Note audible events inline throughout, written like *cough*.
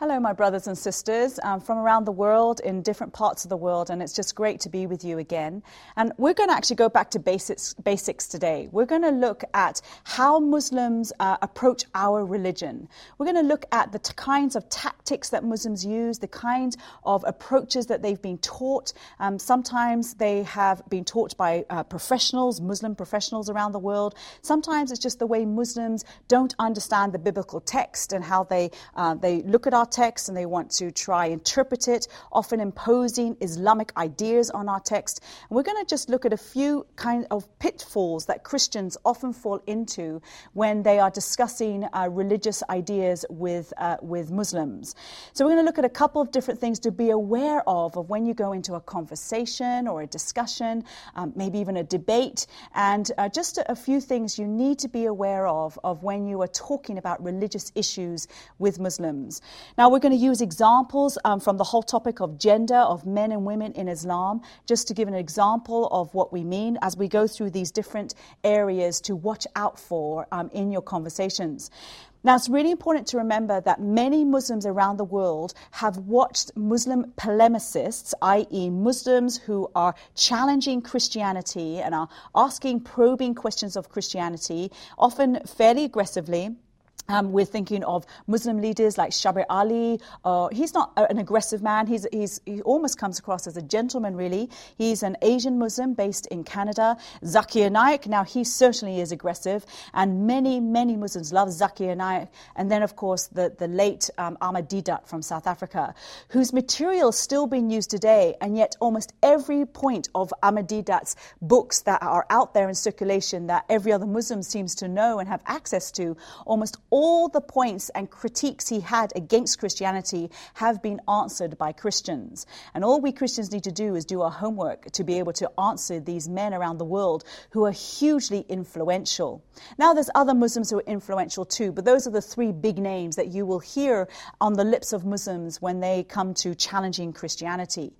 Hello, my brothers and sisters um, from around the world in different parts of the world, and it's just great to be with you again. And we're going to actually go back to basics, basics today. We're going to look at how Muslims uh, approach our religion. We're going to look at the t- kinds of tactics that Muslims use, the kinds of approaches that they've been taught. Um, sometimes they have been taught by uh, professionals, Muslim professionals around the world. Sometimes it's just the way Muslims don't understand the biblical text and how they uh, they look at our text and they want to try interpret it, often imposing Islamic ideas on our text. And we're going to just look at a few kind of pitfalls that Christians often fall into when they are discussing uh, religious ideas with uh, with Muslims. So we're going to look at a couple of different things to be aware of of when you go into a conversation or a discussion, um, maybe even a debate, and uh, just a, a few things you need to be aware of of when you are talking about religious issues with Muslims. Now, we're going to use examples um, from the whole topic of gender, of men and women in Islam, just to give an example of what we mean as we go through these different areas to watch out for um, in your conversations. Now, it's really important to remember that many Muslims around the world have watched Muslim polemicists, i.e., Muslims who are challenging Christianity and are asking probing questions of Christianity, often fairly aggressively um, we're thinking of Muslim leaders like Shabir Ali. Uh, he's not an aggressive man. He's, he's, he almost comes across as a gentleman, really. He's an Asian Muslim based in Canada. Zakir Naik, now he certainly is aggressive. And many, many Muslims love Zakir Naik. And then, of course, the, the late um, Ahmad Deedat from South Africa, whose material is still being used today. And yet, almost every point of Ahmad Deedat's books that are out there in circulation that every other Muslim seems to know and have access to, almost all all the points and critiques he had against Christianity have been answered by Christians. And all we Christians need to do is do our homework to be able to answer these men around the world who are hugely influential. Now, there's other Muslims who are influential too, but those are the three big names that you will hear on the lips of Muslims when they come to challenging Christianity.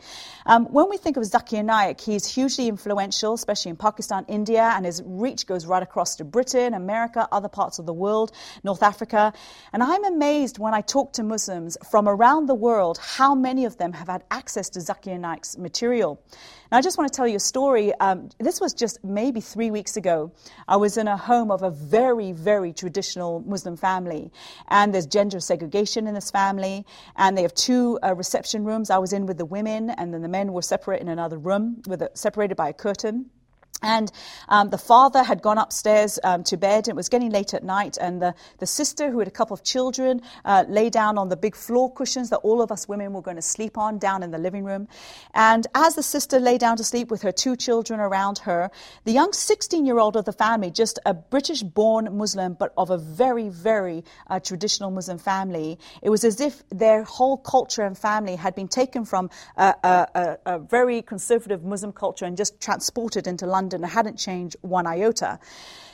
Um, when we think of Zakir Naik, he's hugely influential, especially in Pakistan, India, and his reach goes right across to Britain, America, other parts of the world, North Africa. And I'm amazed when I talk to Muslims from around the world how many of them have had access to Zakir Naik's material. And I just want to tell you a story. Um, this was just maybe three weeks ago. I was in a home of a very, very traditional Muslim family. And there's gender segregation in this family. And they have two uh, reception rooms. I was in with the women, and then the men were separate in another room, with a, separated by a curtain. And um, the father had gone upstairs um, to bed. It was getting late at night, and the, the sister, who had a couple of children, uh, lay down on the big floor cushions that all of us women were going to sleep on down in the living room. And as the sister lay down to sleep with her two children around her, the young 16 year old of the family, just a British born Muslim, but of a very, very uh, traditional Muslim family, it was as if their whole culture and family had been taken from a, a, a very conservative Muslim culture and just transported into London London hadn't changed one iota.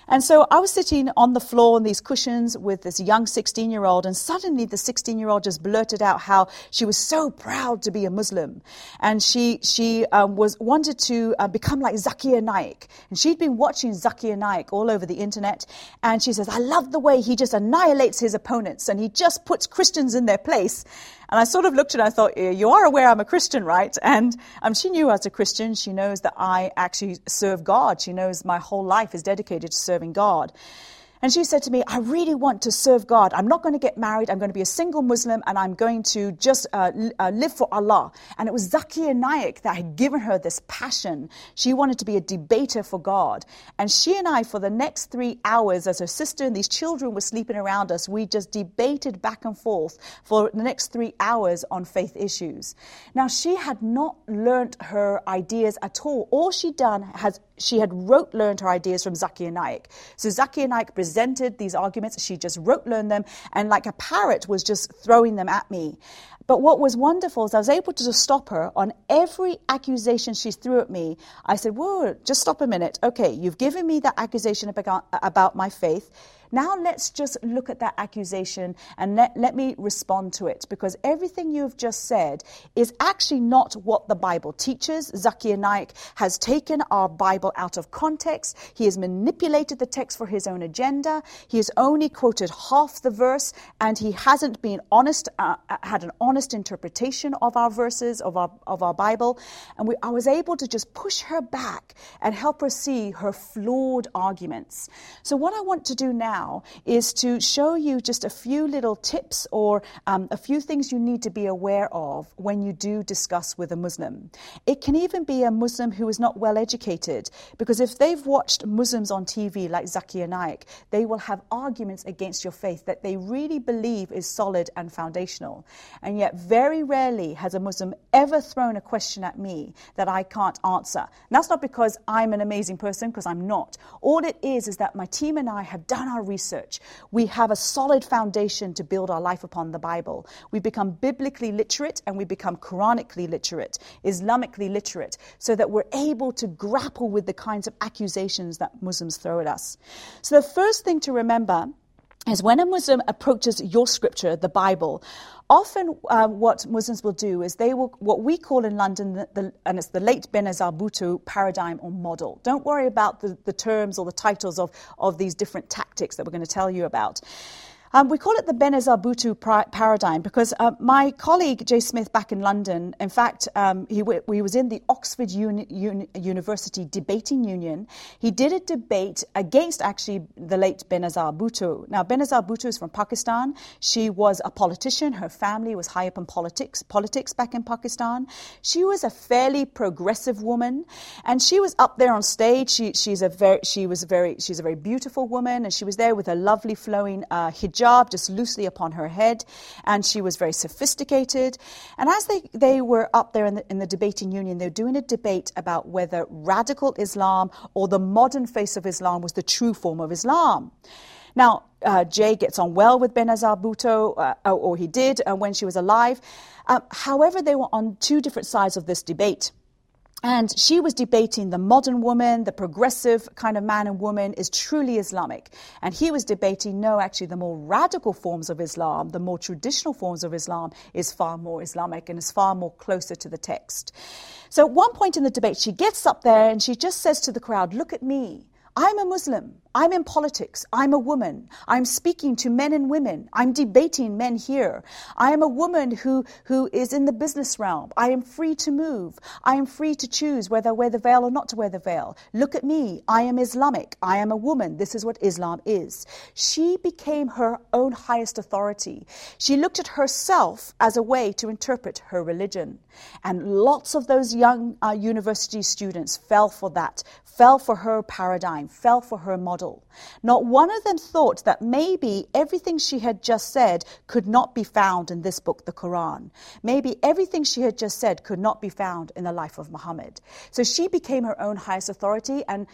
And so I was sitting on the floor on these cushions with this young 16 year old, and suddenly the 16 year old just blurted out how she was so proud to be a Muslim. And she, she um, was, wanted to uh, become like Zakir Naik. And she'd been watching Zakir Naik all over the internet. And she says, I love the way he just annihilates his opponents and he just puts Christians in their place. And I sort of looked at her and I thought, you are aware I'm a Christian, right? And um, she knew as a Christian, she knows that I actually serve God. She knows my whole life is dedicated to serving God. And she said to me, I really want to serve God. I'm not going to get married. I'm going to be a single Muslim and I'm going to just uh, uh, live for Allah. And it was Zakir Naik that had given her this passion. She wanted to be a debater for God. And she and I, for the next three hours, as her sister and these children were sleeping around us, we just debated back and forth for the next three hours on faith issues. Now, she had not learnt her ideas at all. All she'd done has she had rote learned her ideas from Zakir Naik. So Zakir Naik presented these arguments, she just rote learned them, and like a parrot was just throwing them at me. But what was wonderful is I was able to stop her on every accusation she threw at me. I said, Whoa, just stop a minute. Okay, you've given me that accusation about my faith. Now let's just look at that accusation and let, let me respond to it because everything you've just said is actually not what the Bible teaches. Zakir Naik has taken our Bible out of context. He has manipulated the text for his own agenda. He has only quoted half the verse and he hasn't been honest, uh, uh had an honest interpretation of our verses, of our, of our Bible. And we, I was able to just push her back and help her see her flawed arguments. So, what I want to do now is to show you just a few little tips or um, a few things you need to be aware of when you do discuss with a Muslim. It can even be a Muslim who is not well educated, because if they've watched Muslims on TV like Zakir Naik, they will have arguments against your faith that they really believe is solid and foundational. And yet, very rarely has a Muslim ever thrown a question at me that I can't answer. And that's not because I'm an amazing person, because I'm not. All it is is that my team and I have done our research. We have a solid foundation to build our life upon the Bible. We become biblically literate and we become Quranically literate, Islamically literate, so that we're able to grapple with the kinds of accusations that Muslims throw at us. So the first thing to remember is when a Muslim approaches your scripture, the Bible, often uh, what Muslims will do is they will, what we call in London, the, the, and it's the late Benazir Bhutto paradigm or model. Don't worry about the, the terms or the titles of, of these different tactics that we're going to tell you about. Um, we call it the Benazir Bhutto paradigm because uh, my colleague Jay Smith back in London, in fact, um, he, w- he, was in the Oxford Uni- Uni- University Debating Union. He did a debate against actually the late Benazir Bhutto. Now, Benazir Bhutto is from Pakistan. She was a politician. Her family was high up in politics, politics back in Pakistan. She was a fairly progressive woman, and she was up there on stage. She, she's a very, she was very, she's a very beautiful woman, and she was there with a lovely flowing uh, hijab hijab just loosely upon her head, and she was very sophisticated. And as they, they were up there in the, in the debating union, they were doing a debate about whether radical Islam or the modern face of Islam was the true form of Islam. Now, uh, Jay gets on well with Benazir Bhutto, uh, or he did uh, when she was alive. Uh, however, they were on two different sides of this debate. And she was debating the modern woman, the progressive kind of man and woman is truly Islamic. And he was debating, no, actually, the more radical forms of Islam, the more traditional forms of Islam is far more Islamic and is far more closer to the text. So at one point in the debate, she gets up there and she just says to the crowd, look at me. I'm a Muslim. I'm in politics. I'm a woman. I'm speaking to men and women. I'm debating men here. I am a woman who, who is in the business realm. I am free to move. I am free to choose whether I wear the veil or not to wear the veil. Look at me. I am Islamic. I am a woman. This is what Islam is. She became her own highest authority. She looked at herself as a way to interpret her religion. And lots of those young uh, university students fell for that, fell for her paradigm, fell for her model. Not one of them thought that maybe everything she had just said could not be found in this book, the Quran. Maybe everything she had just said could not be found in the life of Muhammad. So she became her own highest authority and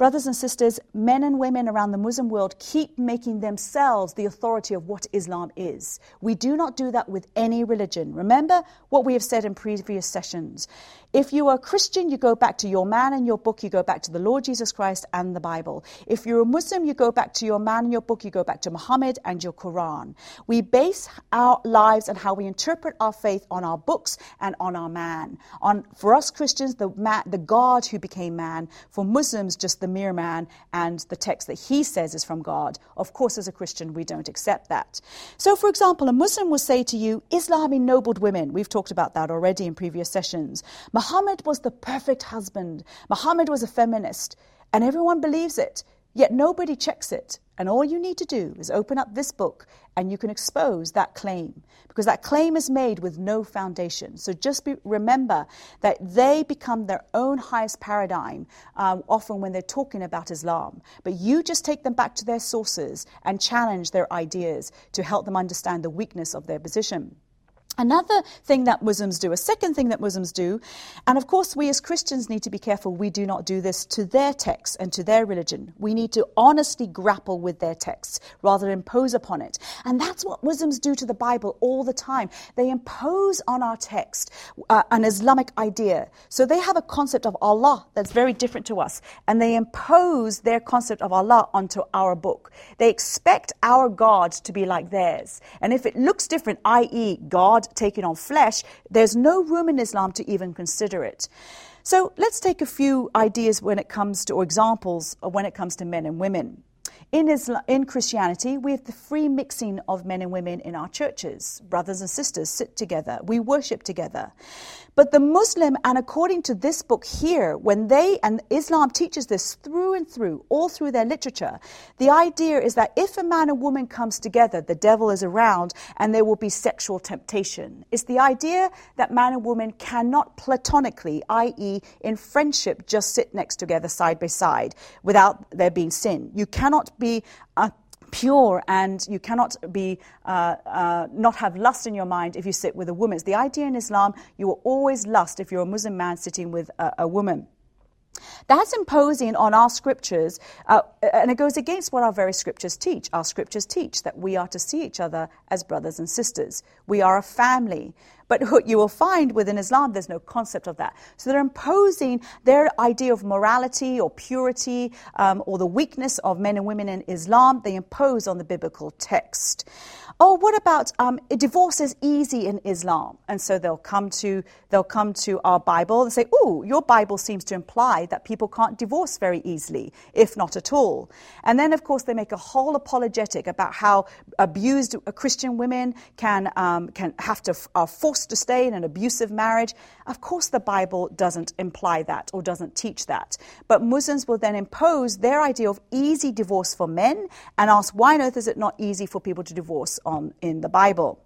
Brothers and sisters, men and women around the Muslim world keep making themselves the authority of what Islam is. We do not do that with any religion. Remember what we have said in previous sessions. If you are a Christian, you go back to your man and your book, you go back to the Lord Jesus Christ and the Bible. If you're a Muslim, you go back to your man and your book, you go back to Muhammad and your Quran. We base our lives and how we interpret our faith on our books and on our man. On for us Christians, the man, the God who became man. For Muslims, just the mere man and the text that he says is from God. Of course, as a Christian, we don't accept that. So, for example, a Muslim will say to you, Islam ennobled women. We've talked about that already in previous sessions. Muhammad was the perfect husband. Muhammad was a feminist. And everyone believes it. Yet nobody checks it. And all you need to do is open up this book and you can expose that claim because that claim is made with no foundation. So just be, remember that they become their own highest paradigm um, often when they're talking about Islam. But you just take them back to their sources and challenge their ideas to help them understand the weakness of their position. Another thing that Muslims do, a second thing that Muslims do, and of course we as Christians need to be careful we do not do this to their texts and to their religion. We need to honestly grapple with their texts rather than impose upon it. And that's what Muslims do to the Bible all the time. They impose on our text uh, an Islamic idea. So they have a concept of Allah that's very different to us, and they impose their concept of Allah onto our book. They expect our God to be like theirs. And if it looks different, i.e., God taking on flesh, there's no room in Islam to even consider it. So let's take a few ideas when it comes to, or examples when it comes to men and women. In, Islam, in Christianity, we have the free mixing of men and women in our churches. Brothers and sisters sit together, we worship together. But the Muslim, and according to this book here, when they, and Islam teaches this through and through, all through their literature, the idea is that if a man and woman comes together, the devil is around and there will be sexual temptation. It's the idea that man and woman cannot platonically, i.e., in friendship, just sit next together side by side without there being sin. You cannot be uh, pure and you cannot be uh, uh, not have lust in your mind if you sit with a woman. It's the idea in Islam you will always lust if you're a Muslim man sitting with a, a woman. That's imposing on our scriptures, uh, and it goes against what our very scriptures teach. Our scriptures teach that we are to see each other as brothers and sisters. We are a family. But what you will find within Islam, there's no concept of that. So they're imposing their idea of morality or purity um, or the weakness of men and women in Islam, they impose on the biblical text oh, what about um, divorce is easy in Islam? And so they'll come to they'll come to our Bible and say, oh, your Bible seems to imply that people can't divorce very easily, if not at all. And then, of course, they make a whole apologetic about how abused Christian women can um, can have to are forced to stay in an abusive marriage. Of course, the Bible doesn't imply that or doesn't teach that. But Muslims will then impose their idea of easy divorce for men and ask, why on earth is it not easy for people to divorce on in the Bible.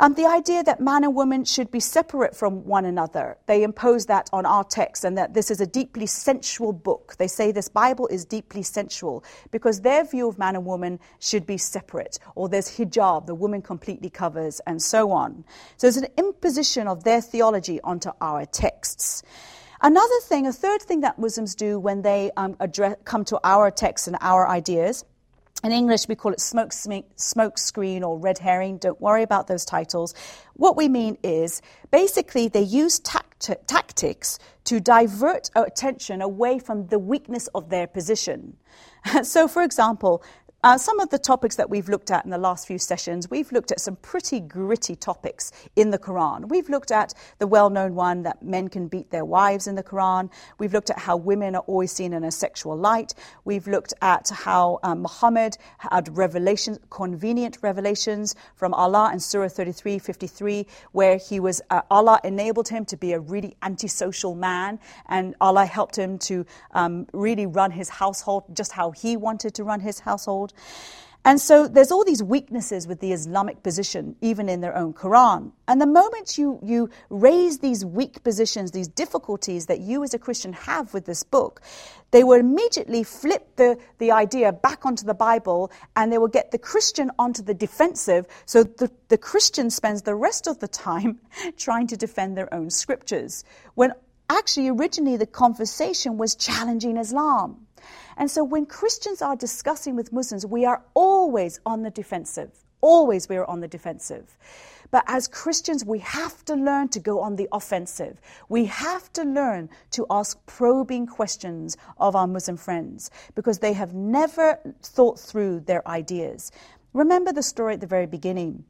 Um, the idea that man and woman should be separate from one another, they impose that on our text and that this is a deeply sensual book. They say this Bible is deeply sensual because their view of man and woman should be separate, or there's hijab, the woman completely covers, and so on. So it's an imposition of their theology onto our texts. Another thing, a third thing that Muslims do when they um, address, come to our texts and our ideas in English, we call it smoke, smoke screen or red herring. Don't worry about those titles. What we mean is basically they use tact- tactics to divert our attention away from the weakness of their position. *laughs* so, for example, uh, some of the topics that we've looked at in the last few sessions, we've looked at some pretty gritty topics in the Quran. We've looked at the well known one that men can beat their wives in the Quran. We've looked at how women are always seen in a sexual light. We've looked at how um, Muhammad had revelations, convenient revelations from Allah in Surah 33 53, where he was, uh, Allah enabled him to be a really antisocial man, and Allah helped him to um, really run his household just how he wanted to run his household. And so there's all these weaknesses with the Islamic position, even in their own Quran. And the moment you, you raise these weak positions, these difficulties that you as a Christian have with this book, they will immediately flip the, the idea back onto the Bible and they will get the Christian onto the defensive. So the, the Christian spends the rest of the time *laughs* trying to defend their own scriptures. When actually, originally, the conversation was challenging Islam. And so when Christians are discussing with Muslims, we are always on the defensive. Always we are on the defensive. But as Christians, we have to learn to go on the offensive. We have to learn to ask probing questions of our Muslim friends because they have never thought through their ideas. Remember the story at the very beginning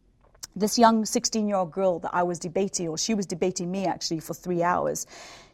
this young 16 year old girl that I was debating, or she was debating me actually for three hours,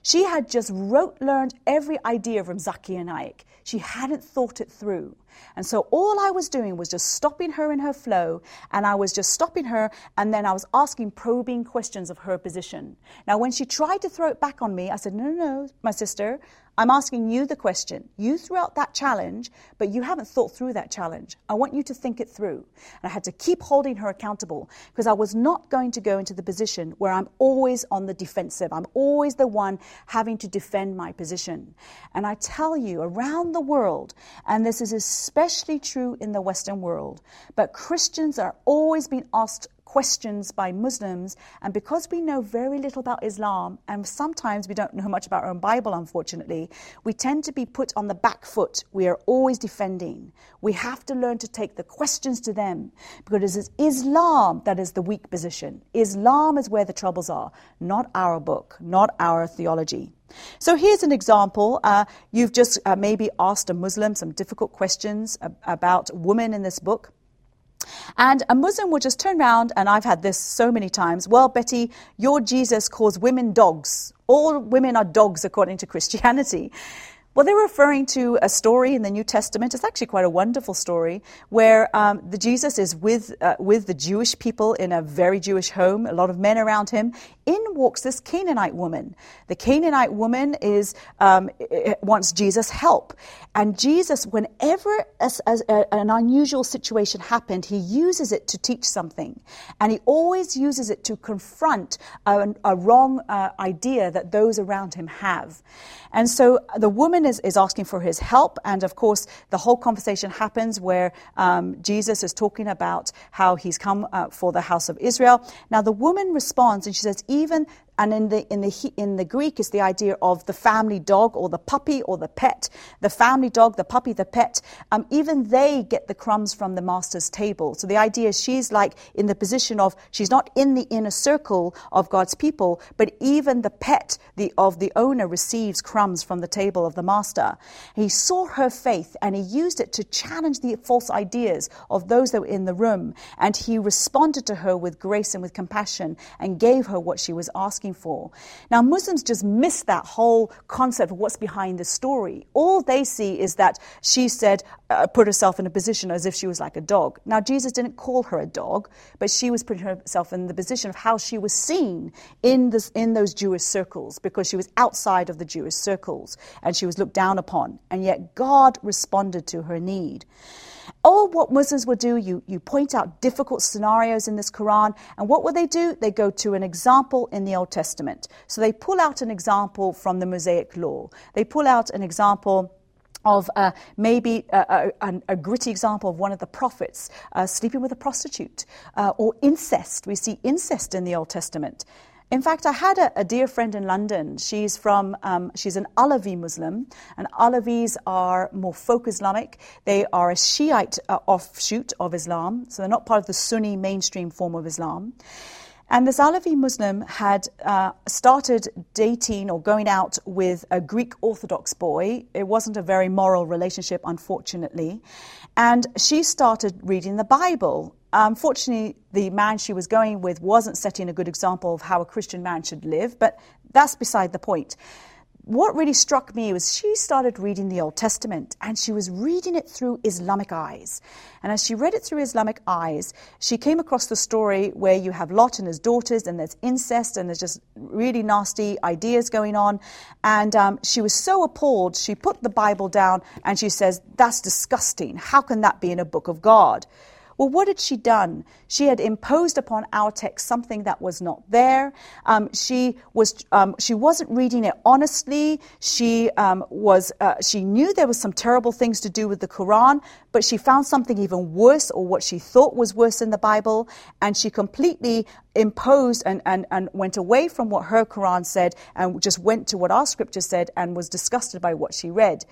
she had just rote learned every idea from Zakir Naik. She hadn't thought it through. And so all I was doing was just stopping her in her flow, and I was just stopping her, and then I was asking probing questions of her position. Now, when she tried to throw it back on me, I said, No, no, no, my sister, I'm asking you the question. You threw out that challenge, but you haven't thought through that challenge. I want you to think it through. And I had to keep holding her accountable because I was not going to go into the position where I'm always on the defensive. I'm always the one having to defend my position. And I tell you, around the world, and this is especially true in the Western world, but Christians are always being asked questions by Muslims, and because we know very little about Islam, and sometimes we don't know much about our own Bible, unfortunately, we tend to be put on the back foot. We are always defending. We have to learn to take the questions to them because it is Islam that is the weak position. Islam is where the troubles are, not our book, not our theology. So here's an example. Uh, you've just uh, maybe asked a Muslim some difficult questions about women in this book. And a Muslim will just turn around, and I've had this so many times. Well, Betty, your Jesus calls women dogs. All women are dogs according to Christianity. Well, they're referring to a story in the New Testament. It's actually quite a wonderful story where um, the Jesus is with uh, with the Jewish people in a very Jewish home. A lot of men around him. In walks this Canaanite woman. The Canaanite woman is um, wants Jesus' help, and Jesus, whenever as a, an unusual situation happened, he uses it to teach something, and he always uses it to confront a, a wrong uh, idea that those around him have. And so the woman is, is asking for his help. And of course, the whole conversation happens where um, Jesus is talking about how he's come uh, for the house of Israel. Now, the woman responds and she says, Even and in the, in, the, in the Greek, is the idea of the family dog or the puppy or the pet. The family dog, the puppy, the pet, um, even they get the crumbs from the master's table. So the idea is she's like in the position of, she's not in the inner circle of God's people, but even the pet the, of the owner receives crumbs from the table of the master. He saw her faith and he used it to challenge the false ideas of those that were in the room. And he responded to her with grace and with compassion and gave her what she was asking asking for. Now, Muslims just miss that whole concept of what's behind the story. All they see is that she said, uh, put herself in a position as if she was like a dog. Now, Jesus didn't call her a dog, but she was putting herself in the position of how she was seen in, this, in those Jewish circles because she was outside of the Jewish circles and she was looked down upon. And yet, God responded to her need. Or what Muslims will do, you, you point out difficult scenarios in this Quran, and what will they do? They go to an example in the Old Testament. So they pull out an example from the Mosaic Law. They pull out an example of uh, maybe a, a, a, gritty example of one of the prophets uh, sleeping with a prostitute, uh, or incest. We see incest in the Old Testament. In fact, I had a, a dear friend in London. She's from, um, she's an Alawi Muslim, and Alawis are more folk Islamic. They are a Shiite uh, offshoot of Islam, so they're not part of the Sunni mainstream form of Islam. And this Alawi Muslim had uh, started dating or going out with a Greek Orthodox boy. It wasn't a very moral relationship, unfortunately. And she started reading the Bible. Unfortunately, the man she was going with wasn't setting a good example of how a Christian man should live, but that's beside the point. What really struck me was she started reading the Old Testament and she was reading it through Islamic eyes. And as she read it through Islamic eyes, she came across the story where you have Lot and his daughters, and there's incest, and there's just really nasty ideas going on. And um, she was so appalled, she put the Bible down and she says, That's disgusting. How can that be in a book of God? Well, what had she done? She had imposed upon our text something that was not there. Um, she was um, she wasn't reading it honestly. She um, was uh, she knew there was some terrible things to do with the Quran, but she found something even worse, or what she thought was worse in the Bible, and she completely imposed and, and, and went away from what her Quran said and just went to what our scripture said and was disgusted by what she read.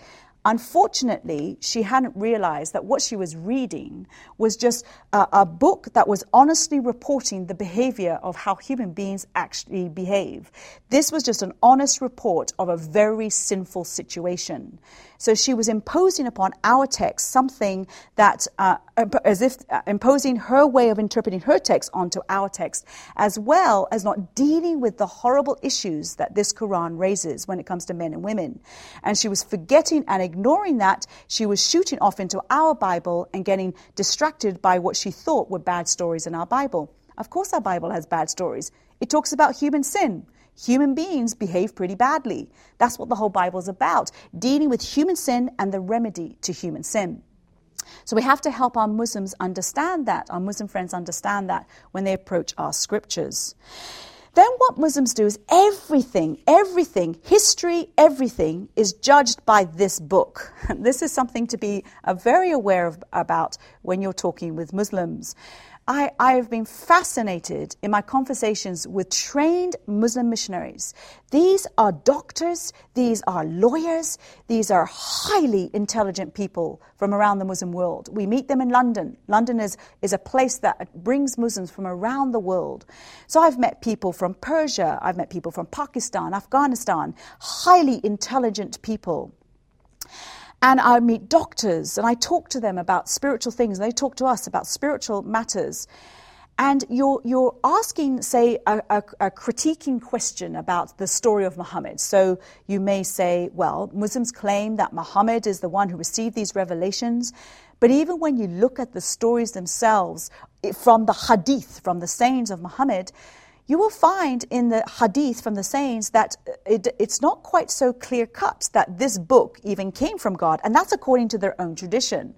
Unfortunately, she hadn't realized that what she was reading was just a, a, book that was honestly reporting the behavior of how human beings actually behave. This was just an honest report of a very sinful situation. So she was imposing upon our text something that, uh, as if uh, imposing her way of interpreting her text onto our text, as well as not dealing with the horrible issues that this Quran raises when it comes to men and women. And she was forgetting and ignoring that. She was shooting off into our Bible and getting distracted by what she thought were bad stories in our Bible. Of course, our Bible has bad stories. It talks about human sin human beings behave pretty badly. That's what the whole Bible is about dealing with human sin and the remedy to human sin. So we have to help our Muslims understand that, our Muslim friends understand that when they approach our scriptures. Then what Muslims do is everything, everything, history, everything is judged by this book. *laughs* This is something to be uh, very aware of, about when you're talking with Muslims. I, I have been fascinated in my conversations with trained Muslim missionaries. These are doctors, these are lawyers, these are highly intelligent people from around the Muslim world. We meet them in London. London is, is a place that brings Muslims from around the world. So I've met people from Persia, I've met people from Pakistan, Afghanistan, highly intelligent people. And I meet doctors and I talk to them about spiritual things. And they talk to us about spiritual matters. And you're, you're asking, say, a, a, a, critiquing question about the story of Muhammad. So you may say, well, Muslims claim that Muhammad is the one who received these revelations. But even when you look at the stories themselves from the hadith, from the sayings of Muhammad, you will find in the hadith from the saints that it, it's not quite so clear cut that this book even came from God, and that's according to their own tradition.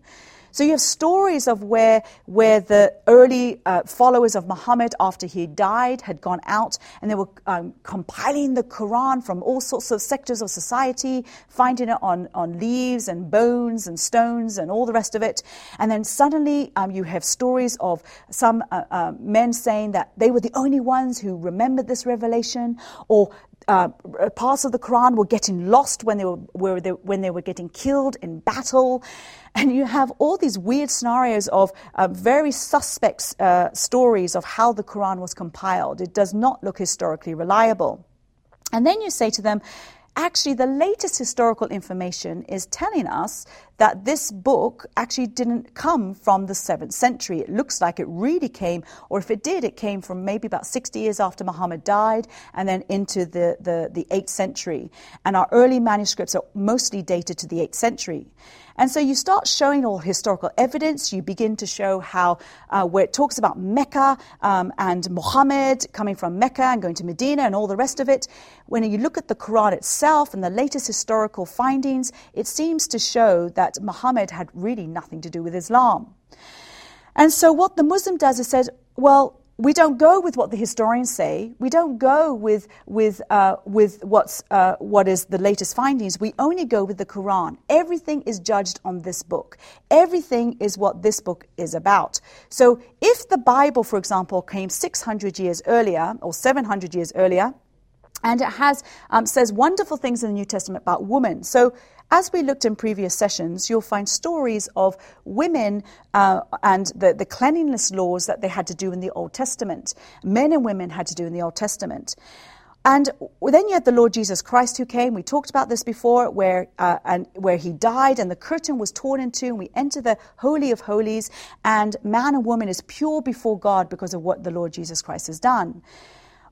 So you have stories of where, where the early uh, followers of Muhammad, after he died, had gone out and they were um, compiling the Quran from all sorts of sectors of society, finding it on, on leaves and bones and stones and all the rest of it. And then suddenly um, you have stories of some uh, uh, men saying that they were the only ones who remembered this revelation, or uh, parts of the Quran were getting lost when they were, were they, when they were getting killed in battle. *laughs* And you have all these weird scenarios of uh, very suspect uh, stories of how the Quran was compiled. It does not look historically reliable. And then you say to them, actually, the latest historical information is telling us that this book actually didn't come from the 7th century. It looks like it really came, or if it did, it came from maybe about 60 years after Muhammad died and then into the, the, the 8th century. And our early manuscripts are mostly dated to the 8th century. And so you start showing all historical evidence. You begin to show how, uh, where it talks about Mecca um, and Muhammad coming from Mecca and going to Medina and all the rest of it. When you look at the Quran itself and the latest historical findings, it seems to show that Muhammad had really nothing to do with Islam. And so what the Muslim does is says, well, we don't go with what the historians say. We don't go with, with, uh, with what's, uh, what is the latest findings. We only go with the Quran. Everything is judged on this book. Everything is what this book is about. So if the Bible, for example, came 600 years earlier or 700 years earlier, and it has um, says wonderful things in the New Testament about women. So as we looked in previous sessions, you'll find stories of women uh, and the, the cleanliness laws that they had to do in the Old Testament. Men and women had to do in the Old Testament. And then you had the Lord Jesus Christ who came. We talked about this before, where uh, and where he died, and the curtain was torn in two, and we enter the holy of holies, and man and woman is pure before God because of what the Lord Jesus Christ has done.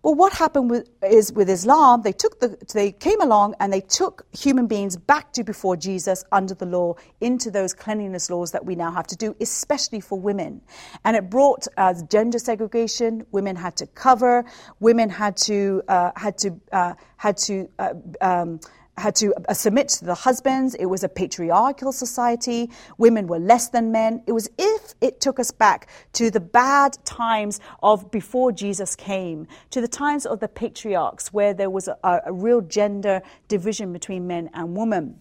Well, what happened with, is with Islam, they took the, they came along and they took human beings back to before Jesus under the law into those cleanliness laws that we now have to do, especially for women. And it brought uh, gender segregation. Women had to cover. Women had to uh, had to uh, had to uh, um, had to submit to the husbands. It was a patriarchal society. Women were less than men. It was if it took us back to the bad times of before Jesus came, to the times of the patriarchs, where there was a, a real gender division between men and women.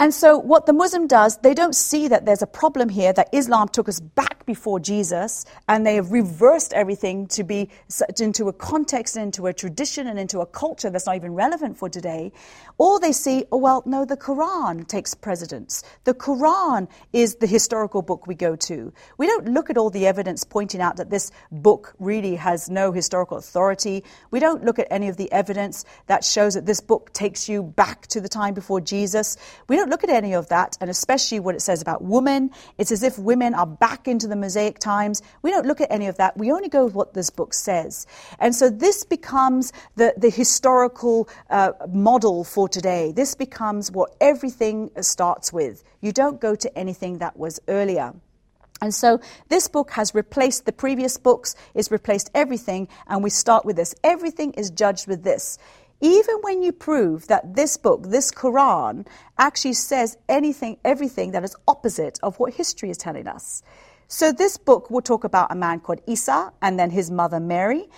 And so, what the Muslim does, they don't see that there's a problem here, that Islam took us back before Jesus, and they have reversed everything to be into a context, into a tradition, and into a culture that's not even relevant for today. Or they see, oh, well, no, the Quran takes precedence. The Quran is the historical book we go to. We don't look at all the evidence pointing out that this book really has no historical authority. We don't look at any of the evidence that shows that this book takes you back to the time before Jesus. We don't look at any of that, and especially what it says about women. It's as if women are back into the Mosaic times. We don't look at any of that. We only go with what this book says. And so this becomes the, the historical uh, model for today. This becomes what everything starts with. You don't go to anything that was earlier. And so this book has replaced the previous books, it's replaced everything, and we start with this. Everything is judged with this even when you prove that this book, this Quran, actually says anything, everything that is opposite of what history is telling us. So this book will talk about a man called Isa and then his mother Mary.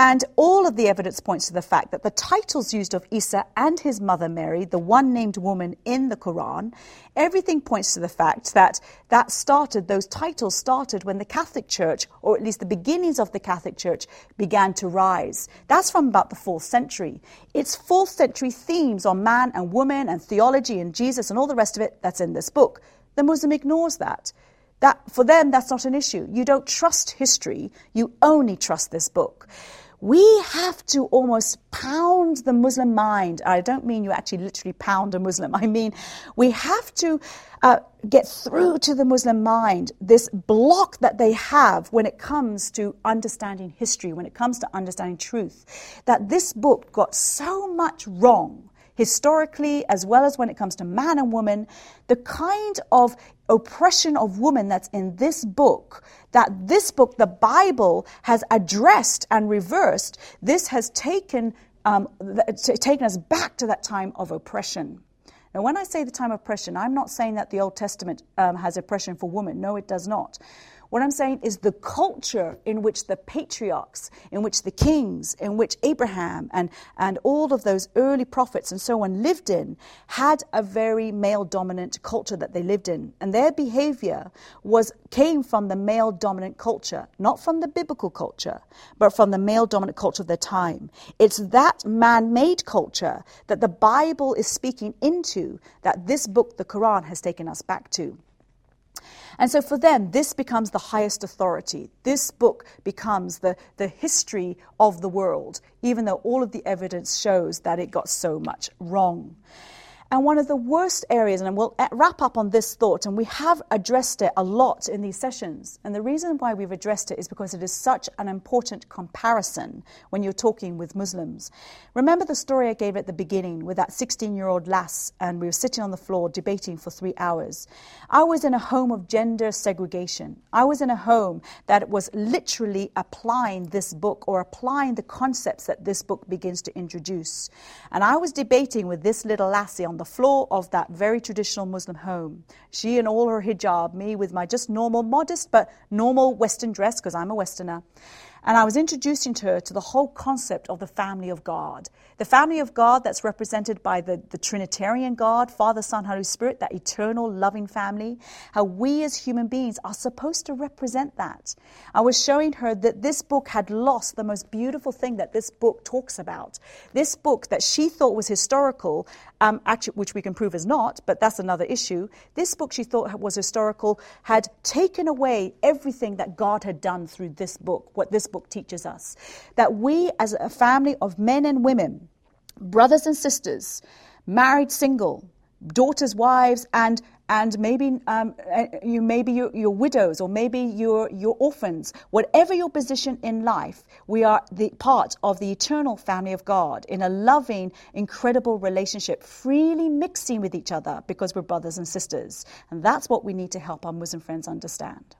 And all of the evidence points to the fact that the titles used of Isa and his mother Mary, the one named woman in the Quran, everything points to the fact that that started, those titles started when the Catholic Church, or at least the beginnings of the Catholic Church, began to rise. That's from about the fourth century. It's fourth century themes on man and woman and theology and Jesus and all the rest of it that's in this book. The Muslim ignores that. That for them that's not an issue. You don't trust history, you only trust this book. We have to almost pound the Muslim mind. I don't mean you actually literally pound a Muslim. *laughs* I mean, we have to uh, get through to the Muslim mind this block that they have when it comes to understanding history, when it comes to understanding truth, that this book got so much wrong historically, as well as when it comes to man and woman, the kind of oppression of women that's in this book, that this book, the Bible, has addressed and reversed, this has taken, um, taken us back to that time of oppression. Now, when I say the time of oppression, I'm not saying that the Old Testament um, has oppression for women. No, it does not. What I'm saying is the culture in which the patriarchs, in which the kings, in which Abraham and, and all of those early prophets and so on lived in had a very male dominant culture that they lived in. And their behavior was came from the male dominant culture, not from the biblical culture, but from the male dominant culture of their time. It's that man made culture that the Bible is speaking into that this book, the Quran, has taken us back to. And so for them, this becomes the highest authority. This book becomes the, the history of the world, even though all of the evidence shows that it got so much wrong. And one of the worst areas, and we'll uh, wrap up on this thought, and we have addressed it a lot in these sessions. And the reason why we've addressed it is because it is such an important comparison when you're talking with Muslims. Remember the story I gave at the beginning with that 16 year old lass, and we were sitting on the floor debating for three hours. I was in a home of gender segregation. I was in a home that was literally applying this book or applying the concepts that this book begins to introduce. And I was debating with this little lassie on the floor of that very traditional Muslim home. She in all her hijab, me with my just normal, modest but normal Western dress, because I'm a Westerner. And I was introducing to her to the whole concept of the family of God. The family of God that's represented by the, the Trinitarian God, Father, Son, Holy Spirit, that eternal, loving family. How we as human beings are supposed to represent that. I was showing her that this book had lost the most beautiful thing that this book talks about. This book that she thought was historical, um, actually, which we can prove is not, but that's another issue. This book she thought was historical had taken away everything that God had done through this book, what this book teaches us. That we, as a family of men and women, brothers and sisters, married, single, daughters, wives, and and maybe um, uh, you maybe you're, you're, widows or maybe you're, you're orphans. Whatever your position in life, we are the part of the eternal family of God in a loving, incredible relationship, freely mixing with each other because we're brothers and sisters. And that's what we need to help our Muslim friends understand.